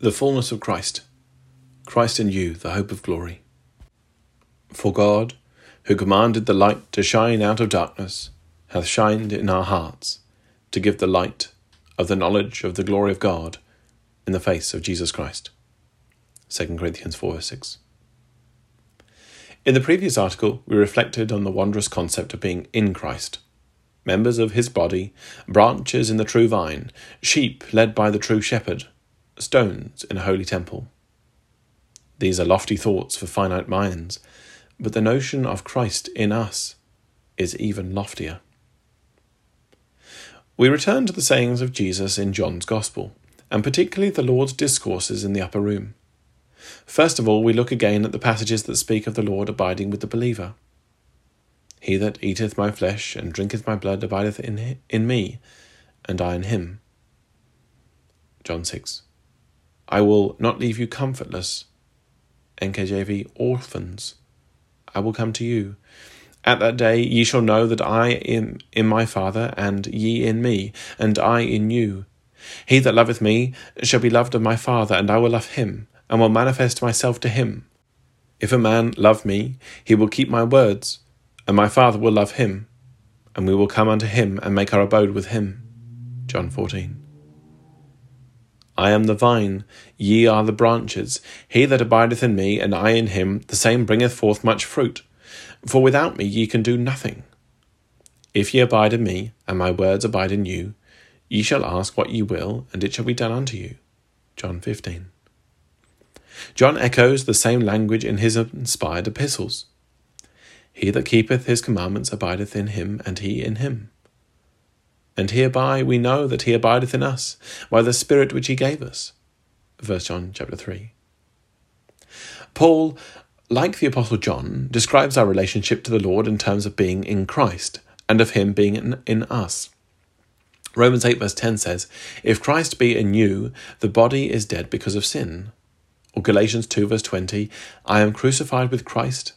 The fullness of Christ. Christ in you, the hope of glory. For God, who commanded the light to shine out of darkness, hath shined in our hearts, to give the light of the knowledge of the glory of God in the face of Jesus Christ. 2 Corinthians 4 verse 6. In the previous article, we reflected on the wondrous concept of being in Christ, members of his body, branches in the true vine, sheep led by the true shepherd, stones in a holy temple. These are lofty thoughts for finite minds, but the notion of Christ in us is even loftier. We return to the sayings of Jesus in John's Gospel, and particularly the Lord's discourses in the upper room. First of all, we look again at the passages that speak of the Lord abiding with the believer. He that eateth my flesh and drinketh my blood abideth in, in me, and I in him. John 6. I will not leave you comfortless. NKJV, orphans. I will come to you. At that day ye shall know that I am in my Father, and ye in me, and I in you. He that loveth me shall be loved of my Father, and I will love him, and will manifest myself to him. If a man love me, he will keep my words, and my Father will love him, and we will come unto him and make our abode with him. John 14. I am the vine, ye are the branches. He that abideth in me, and I in him, the same bringeth forth much fruit. For without me ye can do nothing. If ye abide in me, and my words abide in you, ye shall ask what ye will, and it shall be done unto you. John 15. John echoes the same language in his inspired epistles. He that keepeth his commandments abideth in him, and he in him. And hereby we know that he abideth in us, by the Spirit which he gave us. 1 John chapter 3. Paul, like the Apostle John, describes our relationship to the Lord in terms of being in Christ, and of him being in, in us. Romans 8 verse 10 says, If Christ be in you, the body is dead because of sin. Or Galatians 2 verse 20, I am crucified with Christ,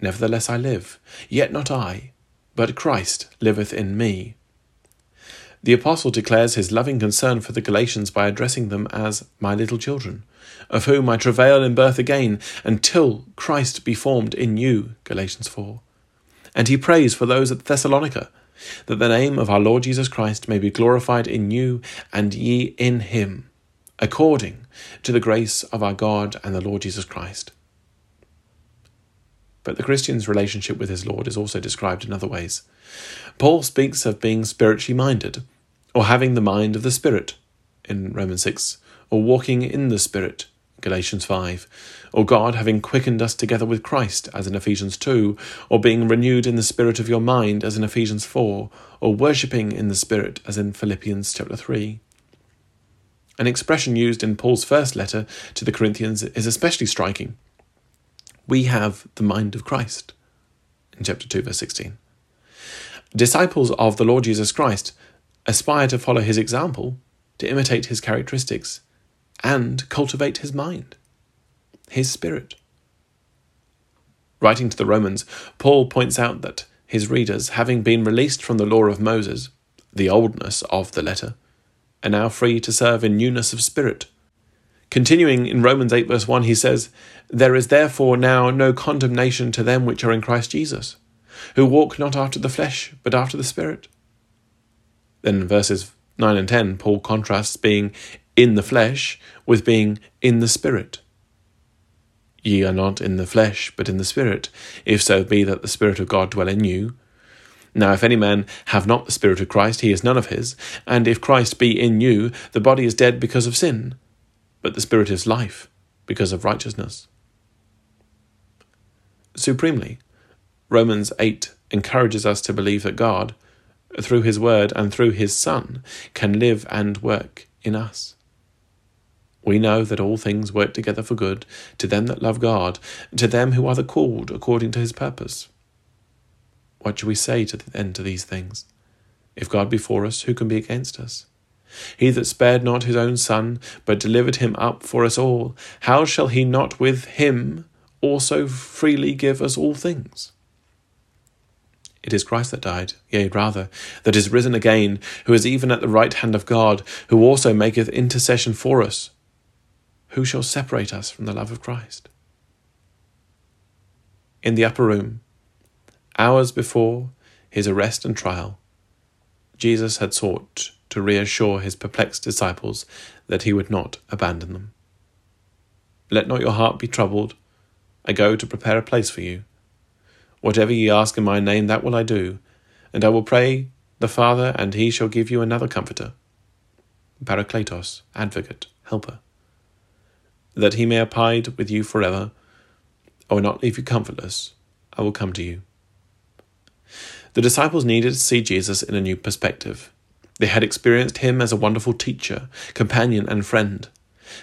nevertheless I live, yet not I, but Christ liveth in me. The Apostle declares his loving concern for the Galatians by addressing them as my little children, of whom I travail in birth again, until Christ be formed in you. Galatians 4. And he prays for those at Thessalonica, that the name of our Lord Jesus Christ may be glorified in you and ye in him, according to the grace of our God and the Lord Jesus Christ. But the Christian's relationship with his Lord is also described in other ways. Paul speaks of being spiritually minded, or having the mind of the Spirit in Romans 6, or walking in the Spirit, Galatians 5, or God having quickened us together with Christ, as in Ephesians 2, or being renewed in the spirit of your mind, as in Ephesians 4, or worshipping in the Spirit, as in Philippians chapter 3. An expression used in Paul's first letter to the Corinthians is especially striking. We have the mind of Christ, in chapter 2, verse 16. Disciples of the Lord Jesus Christ aspire to follow his example, to imitate his characteristics, and cultivate his mind, his spirit. Writing to the Romans, Paul points out that his readers, having been released from the law of Moses, the oldness of the letter, are now free to serve in newness of spirit. Continuing in Romans 8, verse 1, he says, There is therefore now no condemnation to them which are in Christ Jesus, who walk not after the flesh, but after the Spirit. Then in verses 9 and 10, Paul contrasts being in the flesh with being in the Spirit. Ye are not in the flesh, but in the Spirit, if so be that the Spirit of God dwell in you. Now, if any man have not the Spirit of Christ, he is none of his. And if Christ be in you, the body is dead because of sin, but the Spirit is life because of righteousness. Supremely, Romans 8 encourages us to believe that God, through His Word and through His Son, can live and work in us. We know that all things work together for good to them that love God, to them who are the called according to His purpose. What shall we say to then to these things? If God be for us, who can be against us? He that spared not his own Son, but delivered him up for us all, how shall he not with him also freely give us all things? It is Christ that died, yea, rather, that is risen again, who is even at the right hand of God, who also maketh intercession for us. Who shall separate us from the love of Christ? In the upper room, hours before his arrest and trial, Jesus had sought to reassure his perplexed disciples that he would not abandon them. Let not your heart be troubled. I go to prepare a place for you. Whatever ye ask in my name, that will I do, and I will pray the Father, and he shall give you another comforter, Parakletos, advocate, helper that he may abide with you forever. I will not leave you comfortless. I will come to you. The disciples needed to see Jesus in a new perspective. They had experienced him as a wonderful teacher, companion, and friend,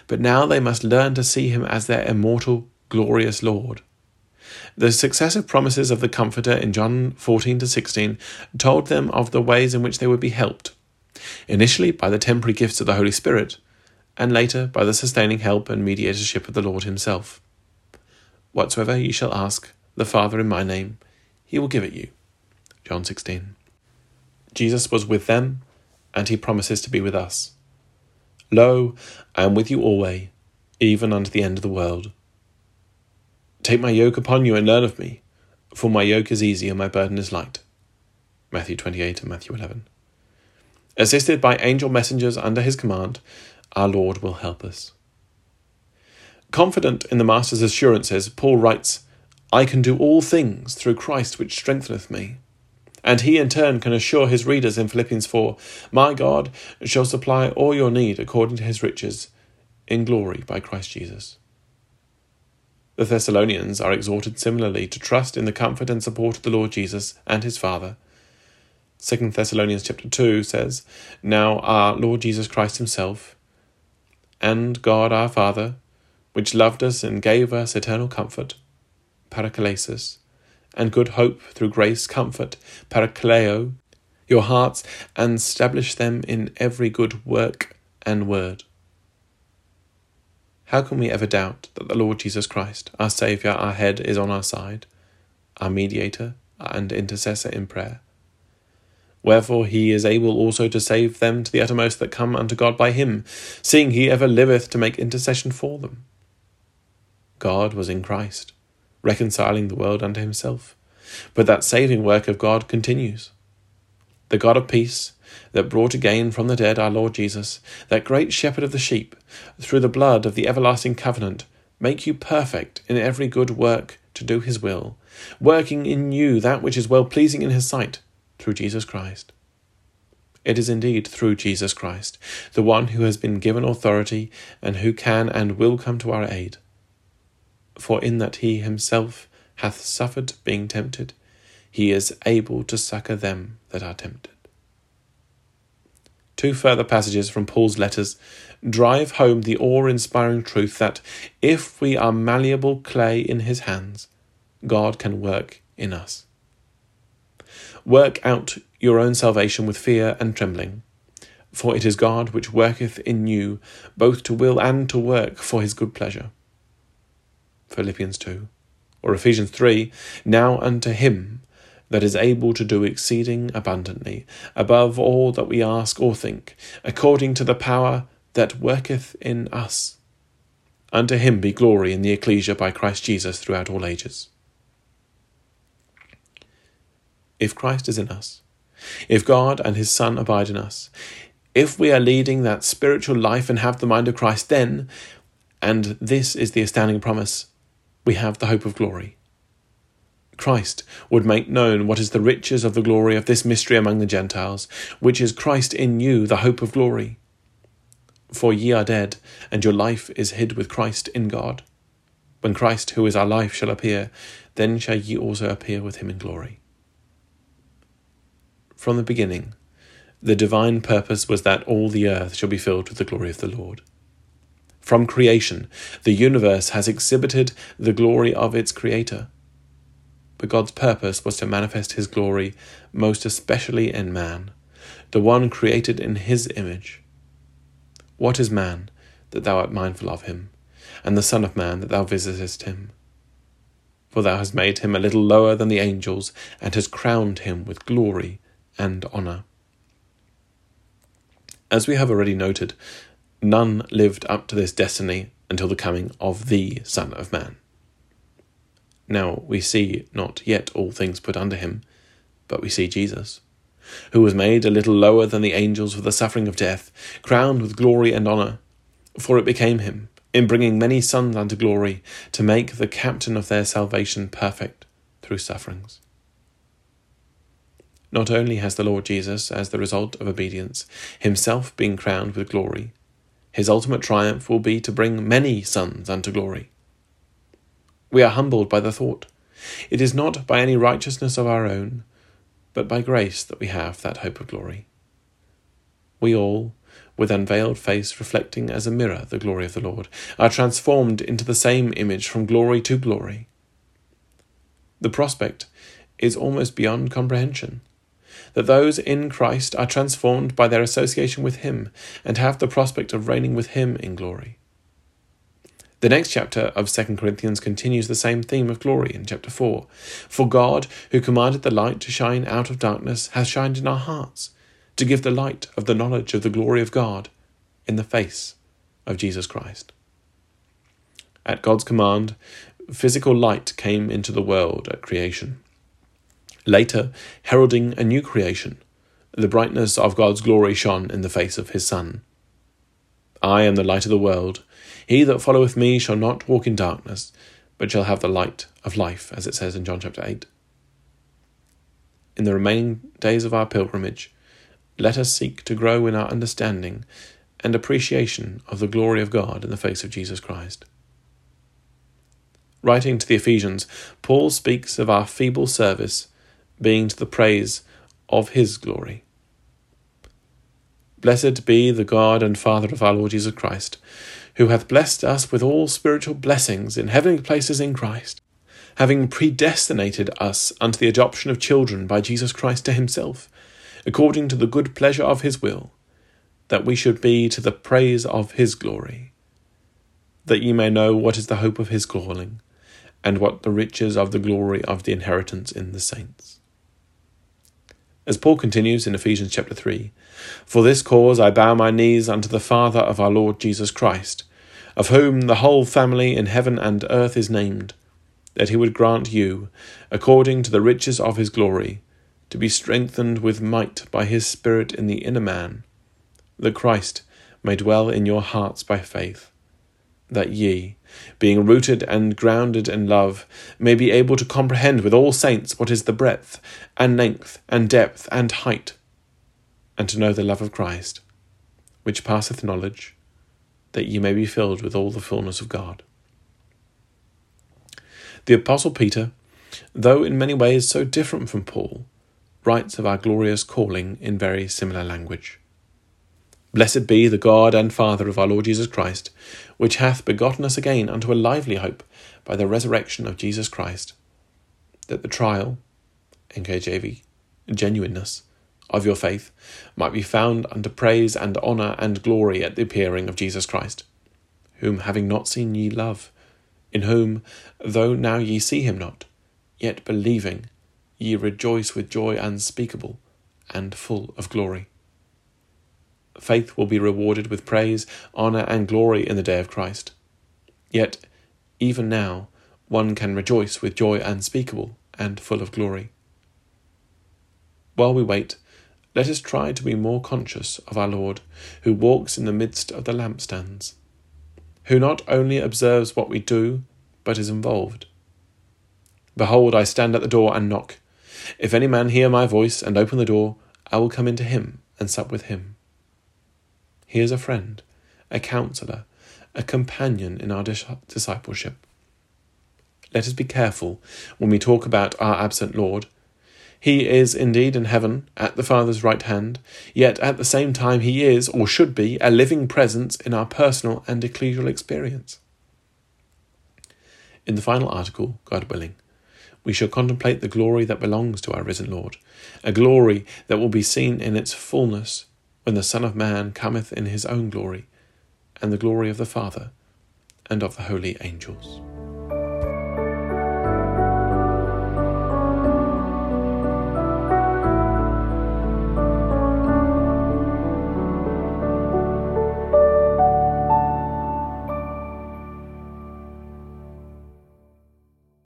but now they must learn to see him as their immortal, glorious Lord. The successive promises of the Comforter in John 14 to 16 told them of the ways in which they would be helped. Initially, by the temporary gifts of the Holy Spirit, and later by the sustaining help and mediatorship of the Lord Himself. Whatsoever ye shall ask the Father in my name, He will give it you. John 16. Jesus was with them, and He promises to be with us. Lo, I am with you always, even unto the end of the world. Take my yoke upon you and learn of me, for my yoke is easy and my burden is light. Matthew 28 and Matthew 11. Assisted by angel messengers under his command, our Lord will help us. Confident in the Master's assurances, Paul writes, I can do all things through Christ which strengtheneth me. And he in turn can assure his readers in Philippians 4 My God shall supply all your need according to his riches in glory by Christ Jesus. The Thessalonians are exhorted similarly to trust in the comfort and support of the Lord Jesus and his Father. 2 Thessalonians chapter 2 says, Now our Lord Jesus Christ himself, and God our Father, which loved us and gave us eternal comfort, paraklesis, and good hope through grace, comfort, parakleo, your hearts, and establish them in every good work and word. How can we ever doubt that the Lord Jesus Christ, our Saviour, our head, is on our side, our mediator and intercessor in prayer? Wherefore he is able also to save them to the uttermost that come unto God by him, seeing he ever liveth to make intercession for them. God was in Christ, reconciling the world unto himself. But that saving work of God continues. The God of peace, that brought again from the dead our Lord Jesus, that great shepherd of the sheep, through the blood of the everlasting covenant, make you perfect in every good work to do his will, working in you that which is well pleasing in his sight through Jesus Christ. It is indeed through Jesus Christ, the one who has been given authority and who can and will come to our aid. For in that he himself hath suffered being tempted, he is able to succour them that are tempted. Two further passages from Paul's letters drive home the awe inspiring truth that if we are malleable clay in his hands, God can work in us. Work out your own salvation with fear and trembling. For it is God which worketh in you both to will and to work for his good pleasure. Philippians 2. Or Ephesians 3 Now unto him that is able to do exceeding abundantly, above all that we ask or think, according to the power that worketh in us. Unto him be glory in the ecclesia by Christ Jesus throughout all ages if Christ is in us, if God and his Son abide in us, if we are leading that spiritual life and have the mind of Christ, then, and this is the astounding promise, we have the hope of glory. Christ would make known what is the riches of the glory of this mystery among the Gentiles, which is Christ in you, the hope of glory. For ye are dead, and your life is hid with Christ in God. When Christ, who is our life, shall appear, then shall ye also appear with him in glory from the beginning, the divine purpose was that all the earth shall be filled with the glory of the Lord. From creation, the universe has exhibited the glory of its Creator. But God's purpose was to manifest His glory most especially in man, the one created in His image. What is man that thou art mindful of him, and the Son of Man that thou visitest him? For thou hast made him a little lower than the angels, and hast crowned him with glory and honour. As we have already noted, none lived up to this destiny until the coming of the Son of Man. Now we see not yet all things put under him, but we see Jesus, who was made a little lower than the angels for the suffering of death, crowned with glory and honour. For it became him, in bringing many sons unto glory, to make the captain of their salvation perfect through sufferings. Not only has the Lord Jesus, as the result of obedience, himself been crowned with glory, his ultimate triumph will be to bring many sons unto glory. We are humbled by the thought. It is not by any righteousness of our own, but by grace that we have that hope of glory. We all, with unveiled face reflecting as a mirror the glory of the Lord, are transformed into the same image from glory to glory. The prospect is almost beyond comprehension that those in Christ are transformed by their association with Him and have the prospect of reigning with Him in glory. The next chapter of 2 Corinthians continues the same theme of glory in chapter 4. For God, who commanded the light to shine out of darkness, has shined in our hearts to give the light of the knowledge of the glory of God in the face of Jesus Christ. At God's command, physical light came into the world at creation. Later, heralding a new creation, the brightness of God's glory shone in the face of his Son. I am the light of the world. He that followeth me shall not walk in darkness, but shall have the light of life, as it says in John chapter 8. In the remaining days of our pilgrimage, let us seek to grow in our understanding and appreciation of the glory of God in the face of Jesus Christ. Writing to the Ephesians, Paul speaks of our feeble service being to the praise of his glory. Blessed be the God and Father of our Lord Jesus Christ, who hath blessed us with all spiritual blessings in heavenly places in Christ, having predestinated us unto the adoption of children by Jesus Christ to himself, according to the good pleasure of his will, that we should be to the praise of his glory, that ye may know what is the hope of his calling, and what the riches of the glory of the inheritance in the saints as Paul continues in Ephesians chapter 3 For this cause I bow my knees unto the Father of our Lord Jesus Christ, of whom the whole family in heaven and earth is named, that he would grant you, according to the riches of his glory, to be strengthened with might by his Spirit in the inner man, that Christ may dwell in your hearts by faith that ye, being rooted and grounded in love, may be able to comprehend with all saints what is the breadth, and length, and depth, and height, and to know the love of Christ, which passeth knowledge, that ye may be filled with all the fullness of God. The Apostle Peter, though in many ways so different from Paul, writes of our glorious calling in very similar language. Blessed be the God and Father of our Lord Jesus Christ, which hath begotten us again unto a lively hope by the resurrection of Jesus Christ, that the trial, NKJV, genuineness, of your faith might be found unto praise and honour and glory at the appearing of Jesus Christ, whom having not seen ye love, in whom, though now ye see him not, yet believing, ye rejoice with joy unspeakable and full of glory faith will be rewarded with praise, honour, and glory in the day of Christ. Yet, even now, one can rejoice with joy unspeakable and full of glory. While we wait, let us try to be more conscious of our Lord, who walks in the midst of the lampstands, who not only observes what we do, but is involved. Behold, I stand at the door and knock. If any man hear my voice and open the door, I will come into him and sup with him. He is a friend, a counselor, a companion in our discipleship. Let us be careful when we talk about our absent Lord. He is indeed in heaven at the Father's right hand, yet at the same time he is, or should be, a living presence in our personal and ecclesial experience. In the final article, God willing, we shall contemplate the glory that belongs to our risen Lord, a glory that will be seen in its fullness when the Son of Man cometh in his own glory, and the glory of the Father, and of the holy angels.